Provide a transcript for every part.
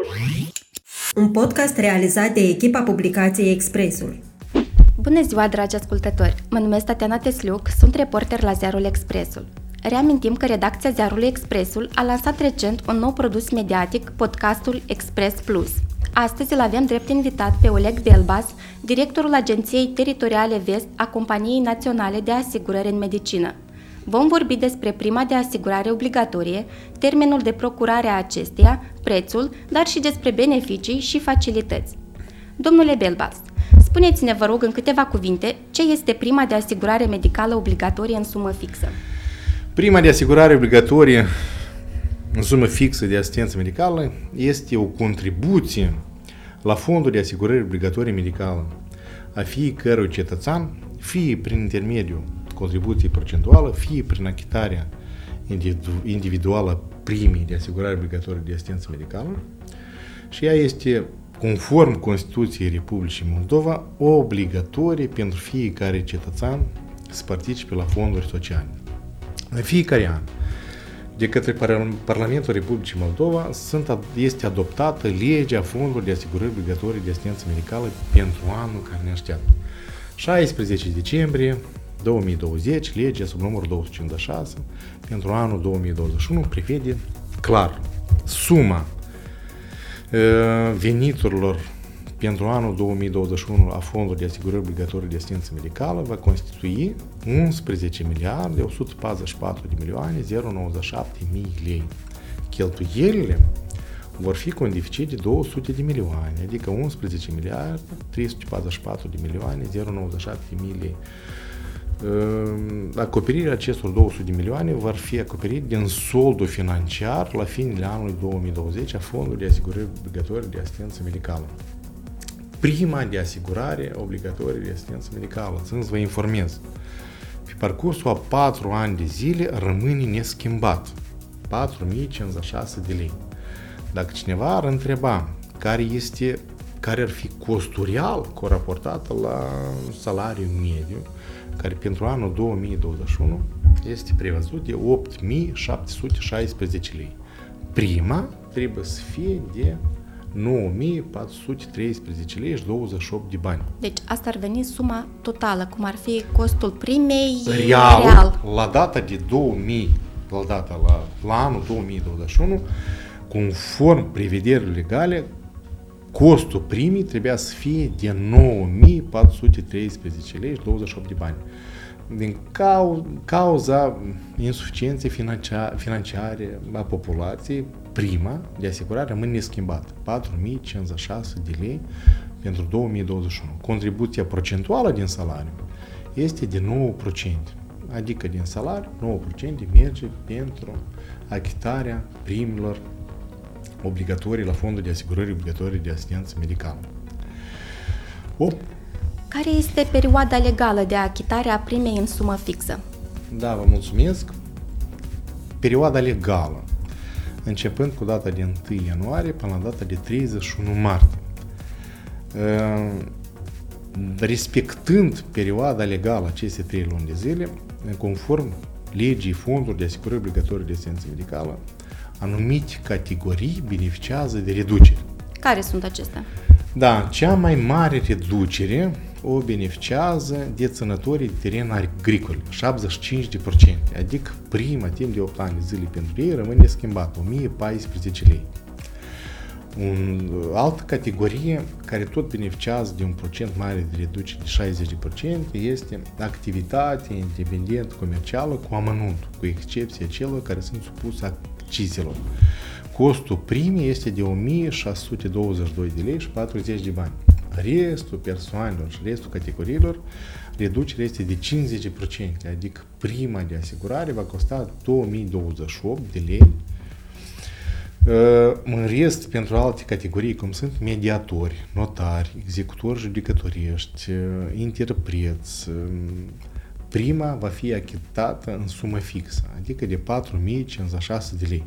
Plus. Un podcast realizat de echipa publicației Expresul. Bună ziua, dragi ascultători! Mă numesc Tatiana Tesluc, sunt reporter la ziarul Expresul. Reamintim că redacția ziarului Expresul a lansat recent un nou produs mediatic, podcastul Express Plus. Astăzi îl avem drept invitat pe Oleg Belbas, directorul Agenției Teritoriale Vest a Companiei Naționale de Asigurări în Medicină. Vom vorbi despre prima de asigurare obligatorie, termenul de procurare a acesteia, prețul, dar și despre beneficii și facilități. Domnule Belbas, spuneți-ne, vă rog, în câteva cuvinte, ce este prima de asigurare medicală obligatorie în sumă fixă? Prima de asigurare obligatorie în sumă fixă de asistență medicală este o contribuție la fondul de asigurare obligatorie medicală a fiecărui cetățean, fie prin intermediul contribuției procentuală, fie prin achitarea individuală primii de asigurare obligatorie de asistență medicală și ea este conform Constituției Republicii Moldova obligatorie pentru fiecare cetățean să participe la fonduri sociale. În fiecare an, de către Parlamentul Republicii Moldova sunt, este adoptată legea Fondului de Asigurări Obligatorii de Asistență Medicală pentru anul care ne așteaptă. 16 decembrie 2020, legea sub numărul 256 pentru anul 2021 prevede clar suma veniturilor pentru anul 2021 a Fondului de Asigurări Obligatorii de Asistență Medicală va constitui 11 miliarde 144 de milioane 097 mii lei. Cheltuielile vor fi cu un deficit de 200 de milioane, adică 11 miliarde 344 de milioane 097 mii lei. Acoperirea acestor 200 de milioane vor fi acoperit din soldul financiar la finele anului 2020 a Fondului de Asigurări Obligatorii de Asistență Medicală prima de asigurare obligatorie de asistență medicală. Țin să vă informez. Pe parcursul a 4 ani de zile rămâne neschimbat. 4056 de lei. Dacă cineva ar întreba care este care ar fi costul real coraportată la salariul mediu, care pentru anul 2021 este prevăzut de 8716 lei. Prima trebuie să fie de 9413 lei și 28 de bani. Deci asta ar veni suma totală, cum ar fi costul primei real, real. la data de 2000, la data la, la anul 2021, conform prevederilor legale, costul primii trebuia să fie de 9413 lei și 28 de bani. Din cauza insuficienței financiare a populației, prima de asigurare rămâne neschimbată, 4056 de lei pentru 2021. Contribuția procentuală din salariu este de 9%, adică din salariu 9% merge pentru achitarea primilor obligatorii la fondul de asigurări obligatorii de asistență medicală. O... Care este perioada legală de achitare a primei în sumă fixă? Da, vă mulțumesc. Perioada legală începând cu data de 1 ianuarie până la data de 31 martie. Respectând perioada legală aceste trei luni de zile, conform legii fonduri de asigurări obligatorii de asistență medicală, anumite categorii beneficiază de reducere. Care sunt acestea? Da, cea mai mare reducere o beneficiază deținătorii de teren agricol, 75%, adică prima timp de 8 ani de zile pentru ei rămâne schimbat, 1014 lei. Un altă categorie care tot beneficiază de un procent mare de reducere de 60% este activitatea independentă comercială cu amănunt, cu excepția celor care sunt supuse accizelor. Costul primii este de 1622 de lei și 40 de bani restul persoanelor și restul categoriilor, reducerea este de 50%, adică prima de asigurare va costa 2028 de lei. În rest, pentru alte categorii, cum sunt mediatori, notari, executori judecătoriești, interpreți, prima va fi achitată în sumă fixă, adică de 4056 de lei.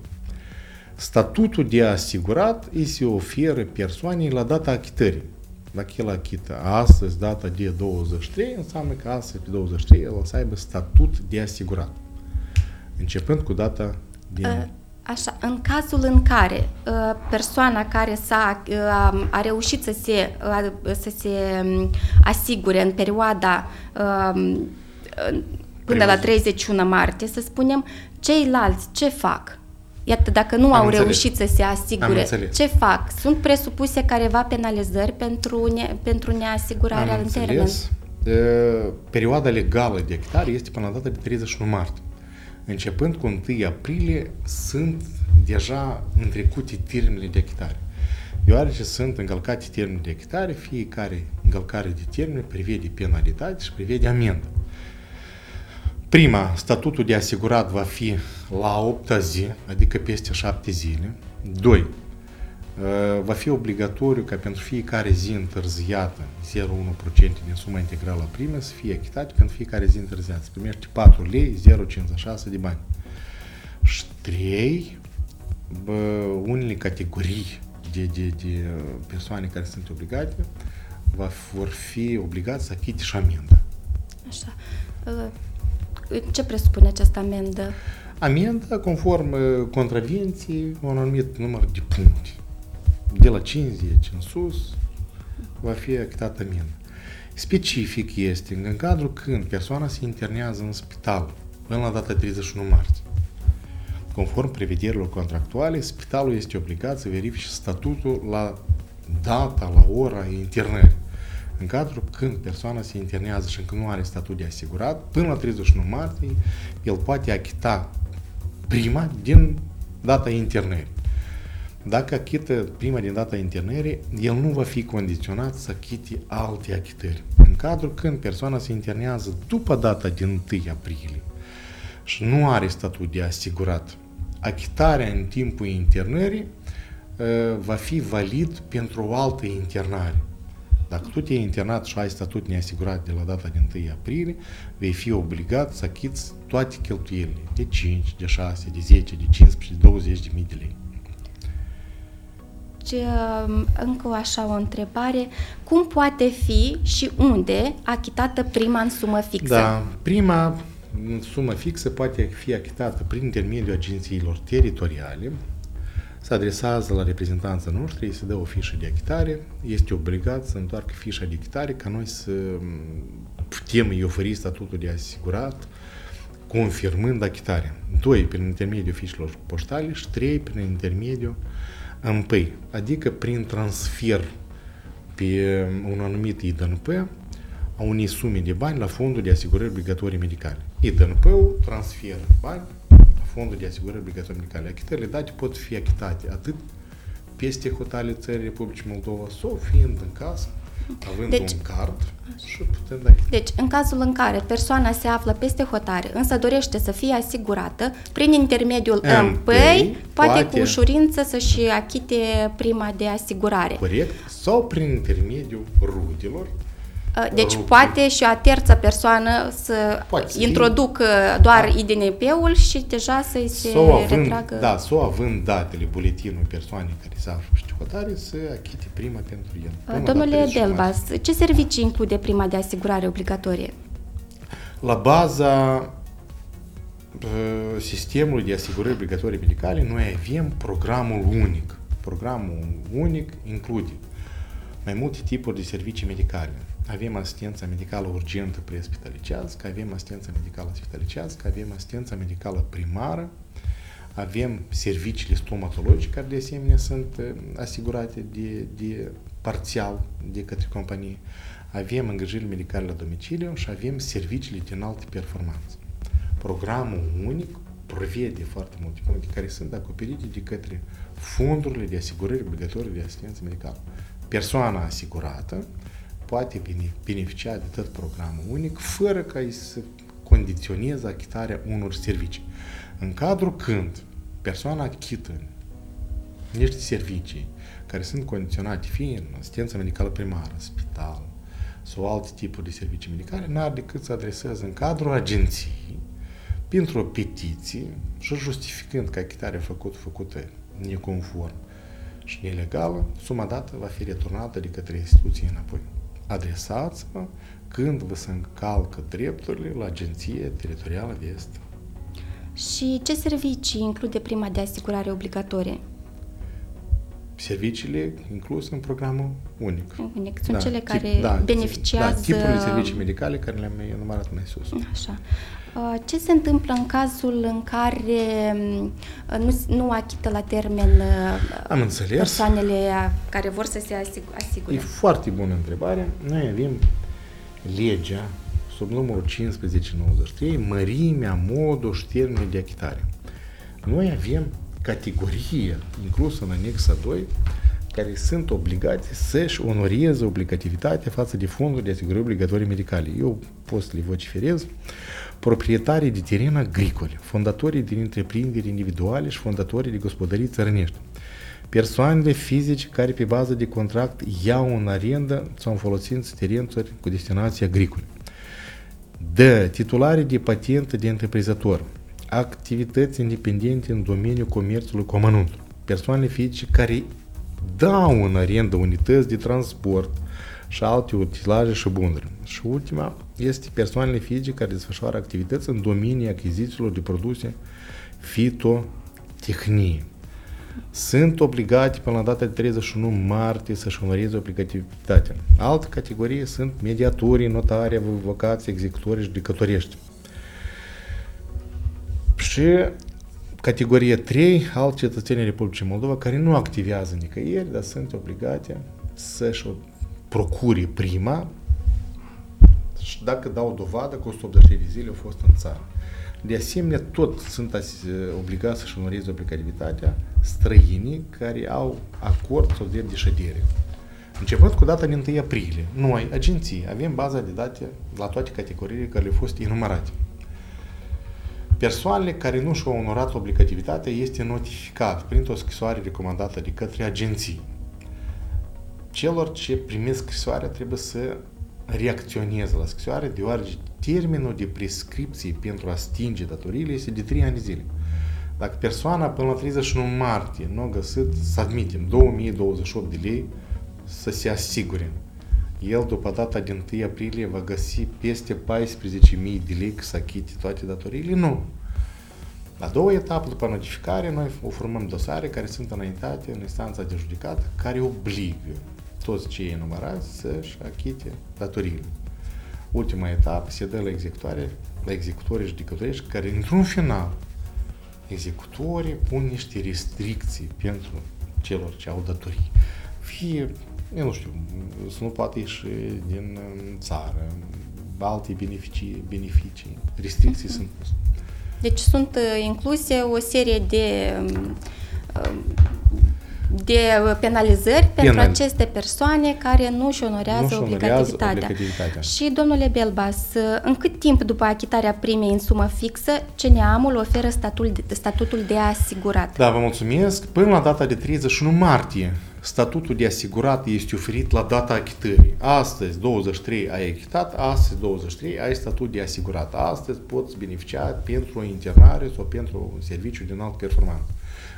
Statutul de asigurat îi se oferă persoanei la data achitării. Dacă el achită astăzi, data de 23, înseamnă că astăzi, pe 23, el o să aibă statut de asigurat. Începând cu data din... Așa, în cazul în care uh, persoana care s-a, uh, a reușit să se, uh, să se um, asigure în perioada uh, până la 31 martie, să spunem, ceilalți ce fac? Iată, dacă nu Am au înțeles. reușit să se asigure, ce fac? Sunt presupuse careva penalizări pentru, ne, pentru neasigurarea Am în termen? Perioada legală de achitare este până la data de 31 martie. Începând cu 1 aprilie, sunt deja întrecute termenele de achitare. Deoarece sunt încălcate termenele de achitare, fiecare încălcare de termen prevede penalitate și prevede amendă. Prima, statutul de asigurat va fi la 8 zi, adică peste 7 zile. 2. Va fi obligatoriu ca pentru fiecare zi întârziată, 0,1% din suma integrală a primei, să fie achitat pentru fiecare zi întârziată. Se primește 4 lei, 0,56 de bani. Și 3. Bă, unele categorii de, de, de persoane care sunt obligate va, vor fi obligați să achite și amenda. Așa. Ce presupune această amendă? Amenda, conform uh, contravenției, un anumit număr de puncte. De la 50 în sus, va fi achitată amendă. Specific este în cadrul când persoana se internează în spital până la data 31 martie. Conform prevederilor contractuale, spitalul este obligat să verifice statutul la data, la ora internării în cadrul când persoana se internează și încă nu are statut de asigurat, până la 31 martie, el poate achita prima din data internării. Dacă achită prima din data internării, el nu va fi condiționat să achite alte achitări. În cadrul când persoana se internează după data din 1 aprilie și nu are statut de asigurat, achitarea în timpul internării uh, va fi valid pentru o altă internare. Dacă tu te-ai internat și ai statut neasigurat de la data din 1 aprilie, vei fi obligat să achiți toate cheltuielile, de 5, de 6, de 10, de 15, de 20 de mii de lei. Ce, um, încă o așa o întrebare, cum poate fi și unde achitată prima în sumă fixă? Da, prima în sumă fixă poate fi achitată prin intermediul agențiilor teritoriale, se adresează la reprezentanța noștri, îi se dă o fișă de achitare, este obligat să întoarcă fișa de achitare ca noi să putem îi oferi statutul de asigurat, confirmând achitarea. Doi, prin intermediul fișelor poștale și trei, prin intermediul împăi, adică prin transfer pe un anumit IDNP a unei sume de bani la fondul de asigurări obligatorii medicale. IDNP-ul transferă bani fondul de asigurări obligatorii medicale. Achitările date pot fi achitate atât peste hotale țării Republicii Moldova sau fiind în casă, având deci, un card și putem da Deci, în cazul în care persoana se află peste hotare, însă dorește să fie asigurată, prin intermediul MPI, poate, poate cu ușurință să-și achite prima de asigurare. Corect. Sau prin intermediul rudelor, Uh, deci okay. poate și a terța persoană să poate introducă doar da. IDNP-ul și deja să-i se sau având, retragă... Da, sau având datele buletinului persoanei care se află pe hotare să achite prima pentru el. Uh, domnule Delbas, ce servicii include prima de asigurare obligatorie? La baza uh, sistemului de asigurări obligatorii medicale, noi avem programul unic. Programul unic include mai multe tipuri de servicii medicale avem asistența medicală urgentă prespitalicească, avem asistența medicală spitalicească, avem asistența medicală primară, avem serviciile stomatologice care de asemenea sunt uh, asigurate de, de parțial de către companie, avem îngrijiri medicale la domiciliu și avem serviciile de înaltă performanță. Programul unic prevede foarte multe puncte care sunt acoperite de către fondurile de asigurări obligatorii de asistență medicală. Persoana asigurată poate beneficia de tot programul unic fără ca să condiționeze achitarea unor servicii. În cadrul când persoana achită niște servicii care sunt condiționate fie în asistență medicală primară, spital sau alte tipuri de servicii medicale, n-ar decât să adreseze în cadrul agenției pentru o petiție și justificând că achitarea făcut, făcută neconform și nelegală, suma dată va fi returnată de către instituție înapoi adresați-vă când vă se încalcă drepturile la Agenție Teritorială de Est. Și ce servicii include prima de asigurare obligatorie? Serviciile incluse în programul unic. Unic. Sunt da, cele care tip, da, beneficiază... Da, tipurile de servicii medicale care le-am enumerat mai sus. Așa. Uh, ce se întâmplă în cazul în care uh, nu, nu achită la termen uh, Am înțeles. persoanele care vor să se asigure? E foarte bună întrebare. Noi avem legea sub numărul 1593, mărimea, modul și termenul de achitare. Noi avem categorie inclusă în anexa 2 care sunt obligate să-și onoreze obligativitatea față de fonduri de asigurări obligatorii medicale. Eu pot să le vociferez. Proprietarii de teren agricole, fondatorii din întreprinderi individuale și fondatorii de gospodării țărănești, persoanele fizice care pe bază de contract iau în arendă sau în folosință terenuri cu destinație agricole. D. Titularii de patentă de întreprinzător, activități independente în domeniul comerțului cu amănuntul, persoanele fizice care dau în arendă unități de transport și alte utilaje și bunuri. Și ultima este persoanele fizice care desfășoară activități în domeniul achizițiilor de produse fitotehnie. Sunt obligate până la data de 31 martie să-și onoreze obligativitatea. Altă categorie sunt mediatorii, notari, avocați, executori și judecătorești. Și categorie 3, alți cetățenii Republicii Moldova care nu activează nicăieri, dar sunt obligate să-și procure prima și dacă dau dovadă că 183 de zile au fost în țară. De asemenea, tot sunt obligați să-și onoreze obligativitatea străinii care au acord sau drept de ședere. Începând cu data din 1 aprilie, noi, agenții, avem baza de date la toate categoriile care le-au fost enumerate. Persoanele care nu și-au onorat obligativitatea este notificat printr-o scrisoare recomandată de către agenții. Celor ce primesc scrisoarea trebuie să reacționeze la scrisoare, deoarece termenul de prescripție pentru a stinge datoriile este de 3 ani de zile. Dacă persoana până la 31 martie nu a găsit, să admitem, 2028 de lei să se asigure, el după data din 1 aprilie va găsi peste 14.000 de lei să achite toate datoriile? Nu. La două etape, după notificare, noi o formăm dosare care sunt înaintate în instanța de judicat, care obligă toți cei enumerați să-și achite datoriile. Ultima etapă se dă la executoare, la executorii judecătorești, care într-un final executorii pun niște restricții pentru celor ce au datorii. Fie, eu nu știu, să nu poate ieși din țară, alte beneficii, beneficii, restricții sunt puse. Deci sunt uh, incluse o serie de um, de penalizări Penal. pentru aceste persoane care nu își onorează, nu obligativitatea. obligativitatea. Și, domnule Belbas, în cât timp după achitarea primei în sumă fixă, CNA-ul oferă statul, statutul de asigurat? Da, vă mulțumesc. Până la data de 31 martie, statutul de asigurat este oferit la data achitării. Astăzi, 23, ai achitat, astăzi, 23, ai statut de asigurat. Astăzi poți beneficia pentru o internare sau pentru un serviciu de înalt performanță.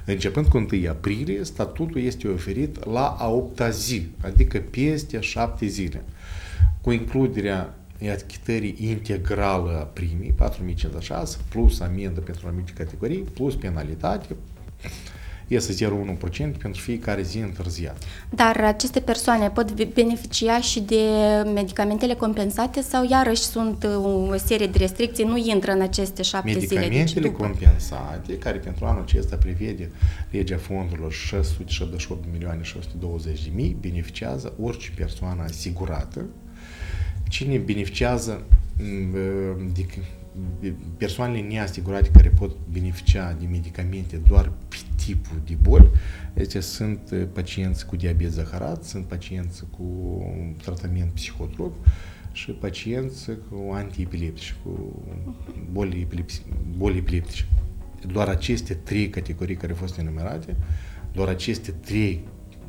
Începând cu 1 aprilie, statutul este oferit la a 8 zi, adică peste 7 zile, cu includerea achitării integrală a primii, 4056, plus amendă pentru anumite categorii, plus penalitate, iese 0,1% pentru fiecare zi întârziat. Dar aceste persoane pot beneficia și de medicamentele compensate sau iarăși sunt uh, o serie de restricții, nu intră în aceste șapte medicamentele zile? Medicamentele compensate, care pentru anul acesta prevede legea fondurilor 678 milioane 620 de mii, beneficiază orice persoană asigurată. Cine beneficiază mm, uh, de persoanele neasigurate care pot beneficia de medicamente doar pe tipul de boli, este sunt pacienți cu diabet zaharat, sunt pacienți cu tratament psihotrop și pacienți cu antiepileptici, cu boli, epilepsi, boli epileptice. Doar aceste trei categorii care au fost enumerate, doar aceste trei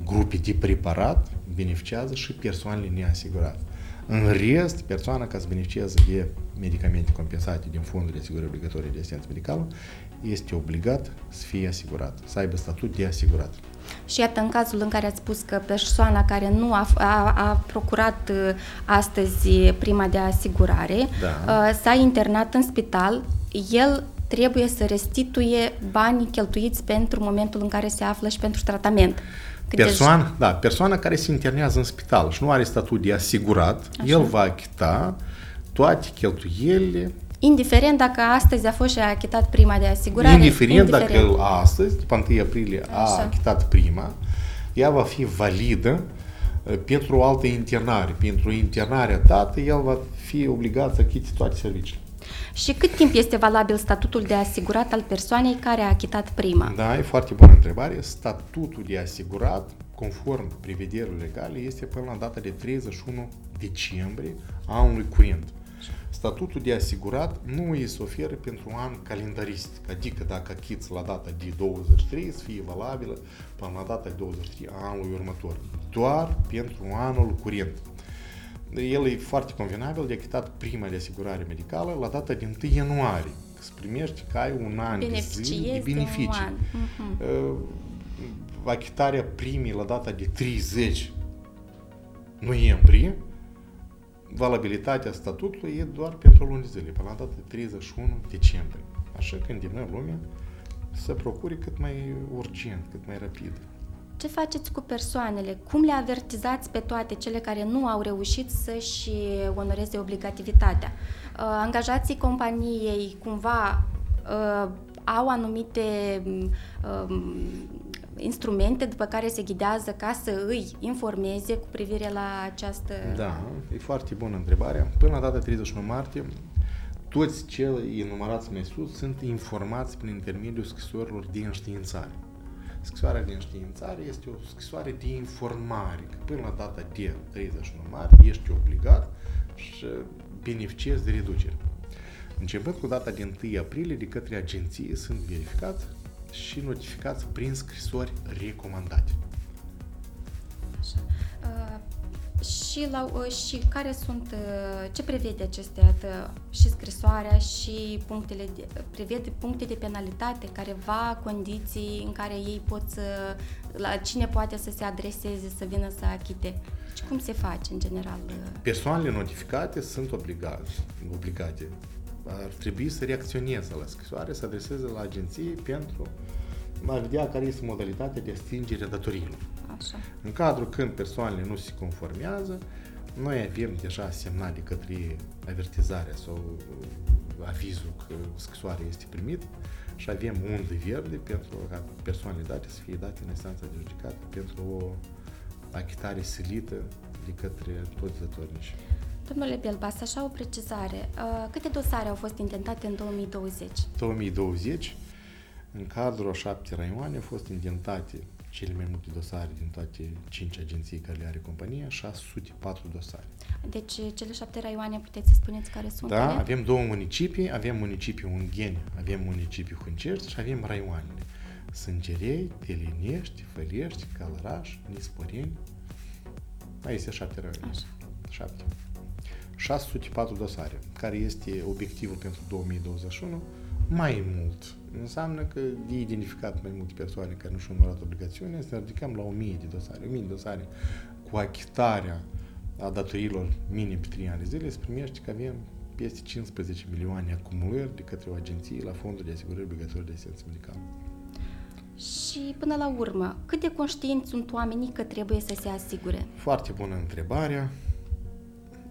grupe de preparat beneficiază și persoanele neasigurate. În rest, persoana ca să beneficieze de medicamente compensate din fondul de asigurări obligatorii de asistență medicală, este obligat să fie asigurat, să aibă statut de asigurat. Și iată, în cazul în care ați spus că persoana care nu a, a, a procurat uh, astăzi prima de asigurare da. Uh, s-a internat în spital, el trebuie să restituie banii cheltuiți pentru momentul în care se află și pentru tratament. Cât persoana, de... da, persoana care se internează în spital și nu are statut de asigurat, Așa. el va achita toate cheltuielile Indiferent dacă astăzi a fost și a achitat prima de asigurare. Indiferent, indiferent. dacă el astăzi, după 1 aprilie, a Așa. achitat prima, ea va fi validă uh, pentru o altă internare. Pentru internarea dată, el va fi obligat să achite toate serviciile. Și cât timp este valabil statutul de asigurat al persoanei care a achitat prima? Da, e foarte bună întrebare. Statutul de asigurat, conform prevederilor legale, este până la data de 31 decembrie anului curent. Statutul de asigurat nu îi se oferă pentru un an calendaristic, adică dacă achiți la data de 23 să fie valabilă până la data de 23 a anului următor, doar pentru anul curent. El e foarte convenabil de achitat prima de asigurare medicală la data de 1 ianuarie, că se primești că ai un an de zile de beneficii. Uh-huh. Achitarea primii la data de 30 noiembrie, valabilitatea statutului e doar pentru luni de zile, până la data de 31 decembrie. Așa că îndemnăm lumea să procure cât mai urgent, cât mai rapid. Ce faceți cu persoanele? Cum le avertizați pe toate cele care nu au reușit să-și onoreze obligativitatea? Uh, angajații companiei cumva uh, au anumite uh, instrumente după care se ghidează ca să îi informeze cu privire la această... Da, e foarte bună întrebarea. Până la data 31 martie, toți cei enumerați mai sus sunt informați prin intermediul scrisorilor de înștiințare. Scrisoarea de înștiințare este o scrisoare de informare, că până la data de 31 martie ești obligat și beneficiezi de reducere. Începând cu data de 1 aprilie, de către agenție sunt verificați și notificați prin scrisori recomandate. Și, la, uh, și care sunt, uh, ce prevede acestea, și scrisoarea și punctele de, prevede puncte de penalitate, care va condiții în care ei pot să, la cine poate să se adreseze, să vină să achite. Și cum se face în general? Persoanele notificate sunt obligate, obligate ar trebui să reacționeze la scrisoare, să adreseze la agenție pentru a vedea care este modalitatea de stingere datorilor. Așa. În cadrul când persoanele nu se conformează, noi avem deja semnat de către avertizarea sau uh, avizul că scrisoarea este primit și avem undă verde pentru ca persoanele date să fie date în instanța de judecată pentru o achitare silită de către toți datornici. Domnule Belbas, așa o precizare. Uh, câte dosare au fost intentate în 2020? 2020, în cadrul a șapte raioane, au fost intentate cele mai multe dosare din toate cinci agenții care le are compania, 604 dosare. Deci cele șapte raioane puteți să spuneți care sunt? Da, ele? avem două municipii, avem municipiul Ungheni, avem municipiul Hâncerți și avem raioanele. Sângerei, Telinești, Făliești, Călăraș, Nisporeni. Mai este șapte raioane. Așa. Șapte. 604 dosare, care este obiectivul pentru 2021, mai mult. Înseamnă că de identificat mai multe persoane care nu și-au onorat obligațiunea, să ne ridicăm la 1000 de dosare. 1000 de dosare cu achitarea a datorilor minim pe 3 ani de zile, se primește că avem peste 15 milioane acumulări de către o agenție la fondul de asigurări obligatorii de asistență medicală. Și până la urmă, cât de conștienți sunt oamenii că trebuie să se asigure? Foarte bună întrebarea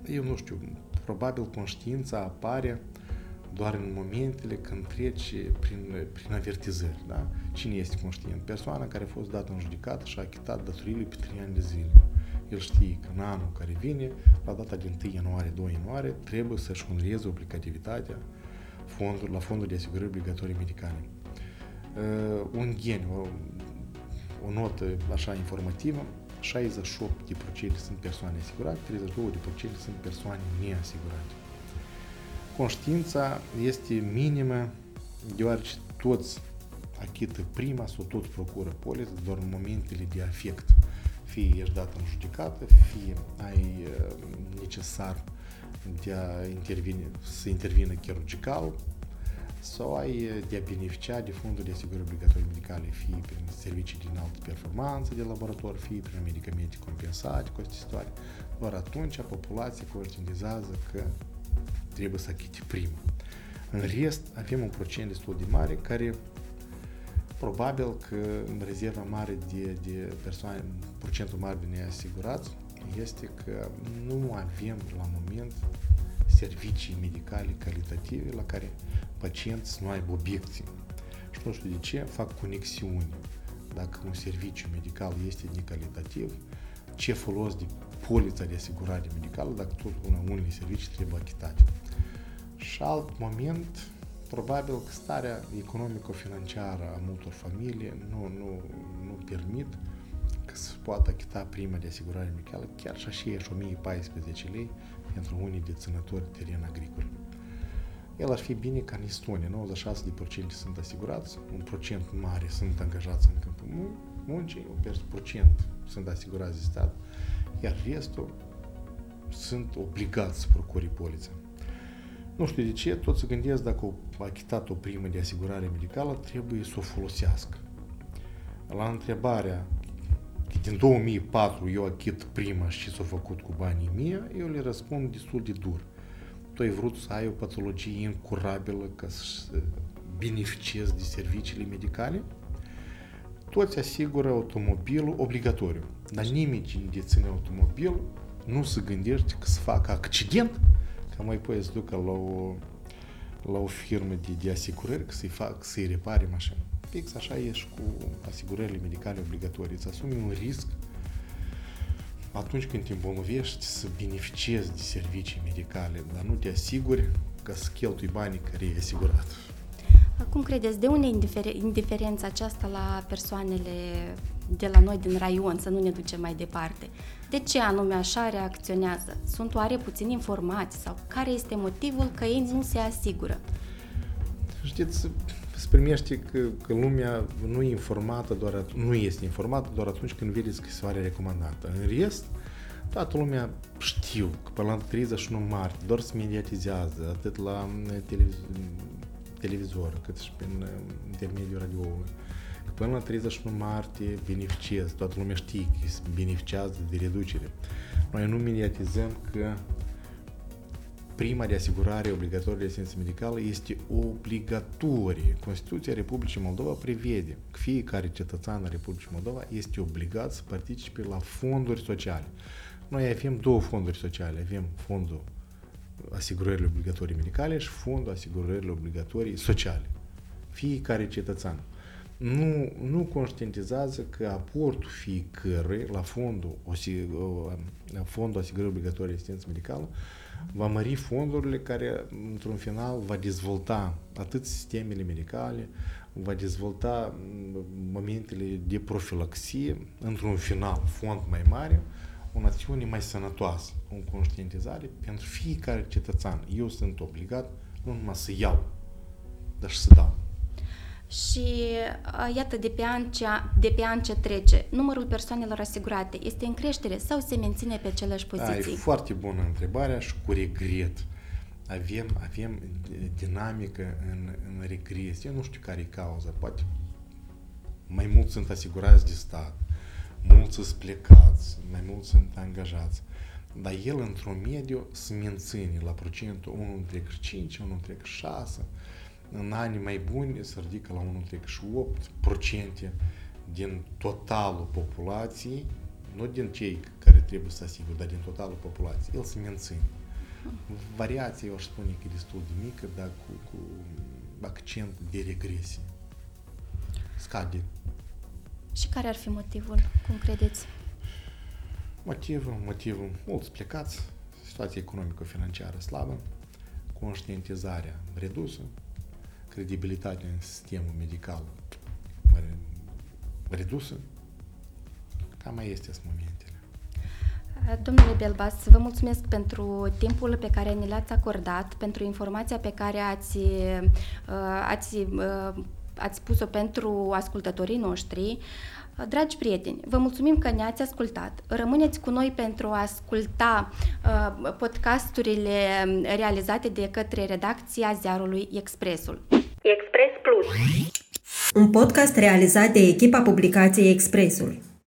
eu nu știu, probabil conștiința apare doar în momentele când trece prin, prin avertizări. Da? Cine este conștient? Persoana care a fost dată în judecată și a achitat datorile pe 3 ani de zile. El știe că în anul care vine, la data de 1 ianuarie, 2 ianuarie, trebuie să-și onoreze obligativitatea fondul, la fondul de asigurări obligatorii medicale. Uh, un gen, o, o notă așa informativă, 68 de procente sunt persoane asigurate, 32 de procente sunt persoane neasigurate. Conștiința este minimă deoarece toți achită prima sau toți procură polis doar în momentele de afect. Fie ești dat în judecată, fie ai uh, necesar de a intervine, să intervină chirurgical, sau ai de a beneficia de fonduri de asigurări obligatorii medicale, fie prin servicii din altă performanță de laborator, fie prin medicamente compensate, costisitoare. Doar atunci populația conștientizează că trebuie să achite primul. În rest, avem un procent destul de mare care probabil că în rezerva mare de, de persoane, procentul mare de neasigurați, este că nu avem la moment servicii medicale calitative la care pacienți nu aibă obiecții. Și nu știu de ce, fac conexiuni. Dacă un serviciu medical este necalitativ, ce folos de polița de asigurare medicală dacă tot una, unele servicii trebuie achitate. Și alt moment, probabil că starea economico-financiară a multor familii nu, nu, nu permit că să poată achita prima de asigurare medicală, chiar și așa și 1014 lei pentru unii deținători de teren agricol. El ar fi bine ca în Estonia, 96% sunt asigurați, un procent mare sunt angajați în câmpul muncii, un procent sunt asigurați de stat, iar restul sunt obligați să procure polița. Nu știu de ce, tot se gândesc dacă a achitat o primă de asigurare medicală, trebuie să o folosească. La întrebarea din 2004 eu achit prima și s-a făcut cu banii mie, eu le răspund destul de dur. Tu ai vrut să ai o patologie incurabilă ca să beneficiezi de serviciile medicale? Toți asigură automobilul obligatoriu, dar nimeni ce deține automobil nu se gândește că să facă accident, ca mai poate să ducă la o, la o firmă de, de asigurări, că să-i fac, să-i repare mașina. Fix așa e și cu asigurările medicale obligatorii. Îți asumi un risc atunci când te îmbolnăvești să beneficiezi de servicii medicale, dar nu te asiguri că să cheltui banii care e asigurat. Cum credeți, de unde indifer- indiferența aceasta la persoanele de la noi din raion, să nu ne ducem mai departe? De ce anume așa reacționează? Sunt oare puțin informați sau care este motivul că ei nu se asigură? Știți, se primește că, că lumea nu e informată doar nu este informată doar atunci când vede scrisoarea recomandată. În rest, toată lumea știu că pe la 31 martie doar se mediatizează atât la televiz- televizor cât și prin intermediul radioului. Că până la 31 martie beneficiază, toată lumea știe că beneficiază de reducere. Noi nu mediatizăm că prima de asigurare obligatorie de asistență medicală este obligatorie. Constituția Republicii Moldova prevede că fiecare cetățean al Republicii Moldova este obligat să participe la fonduri sociale. Noi avem două fonduri sociale. Avem fondul asigurările obligatorii medicale și fondul asigurărilor obligatorii sociale. Fiecare cetățean nu, nu conștientizează că aportul fiecărui la fondul, la fondul asigurării obligatorii de asistență medicală va mări fondurile care, într-un final, va dezvolta atât sistemele medicale, va dezvolta momentele de profilaxie, într-un final, fond mai mare, o națiune mai sănătoasă, o conștientizare pentru fiecare cetățean. Eu sunt obligat nu numai să iau, dar și să dau. Și iată, de pe, an ce, de pe an ce trece, numărul persoanelor asigurate este în creștere sau se menține pe aceleași poziții? Da, e foarte bună întrebarea și cu regret. Avem, avem dinamică în, în regresie. Eu nu știu care e cauza. Poate mai mulți sunt asigurați de stat, mulți sunt plecați, mai mulți sunt angajați. Dar el, într-un mediu, se menține la procentul 1,5, 1,6 în anii mai buni se ridică la 1,8% din totalul populației, nu din cei care trebuie să asigure, dar din totalul populației. El se menține. Variația, eu aș spune că e destul de mică, dar cu, cu accent de regresie. Scade. Și care ar fi motivul, cum credeți? Motivul, motivul, mulți plecați, situația economico-financiară slabă, conștientizarea redusă, credibilitatea în sistemul medical redusă, cam mai este momentele. Domnule Belbas, vă mulțumesc pentru timpul pe care ne l-ați acordat, pentru informația pe care ați, uh, ați, uh, ați pus-o pentru ascultătorii noștri. Dragi prieteni, vă mulțumim că ne-ați ascultat. Rămâneți cu noi pentru a asculta uh, podcasturile realizate de către redacția ziarului Expresul. Expres Plus. Un podcast realizat de echipa publicației Expresul.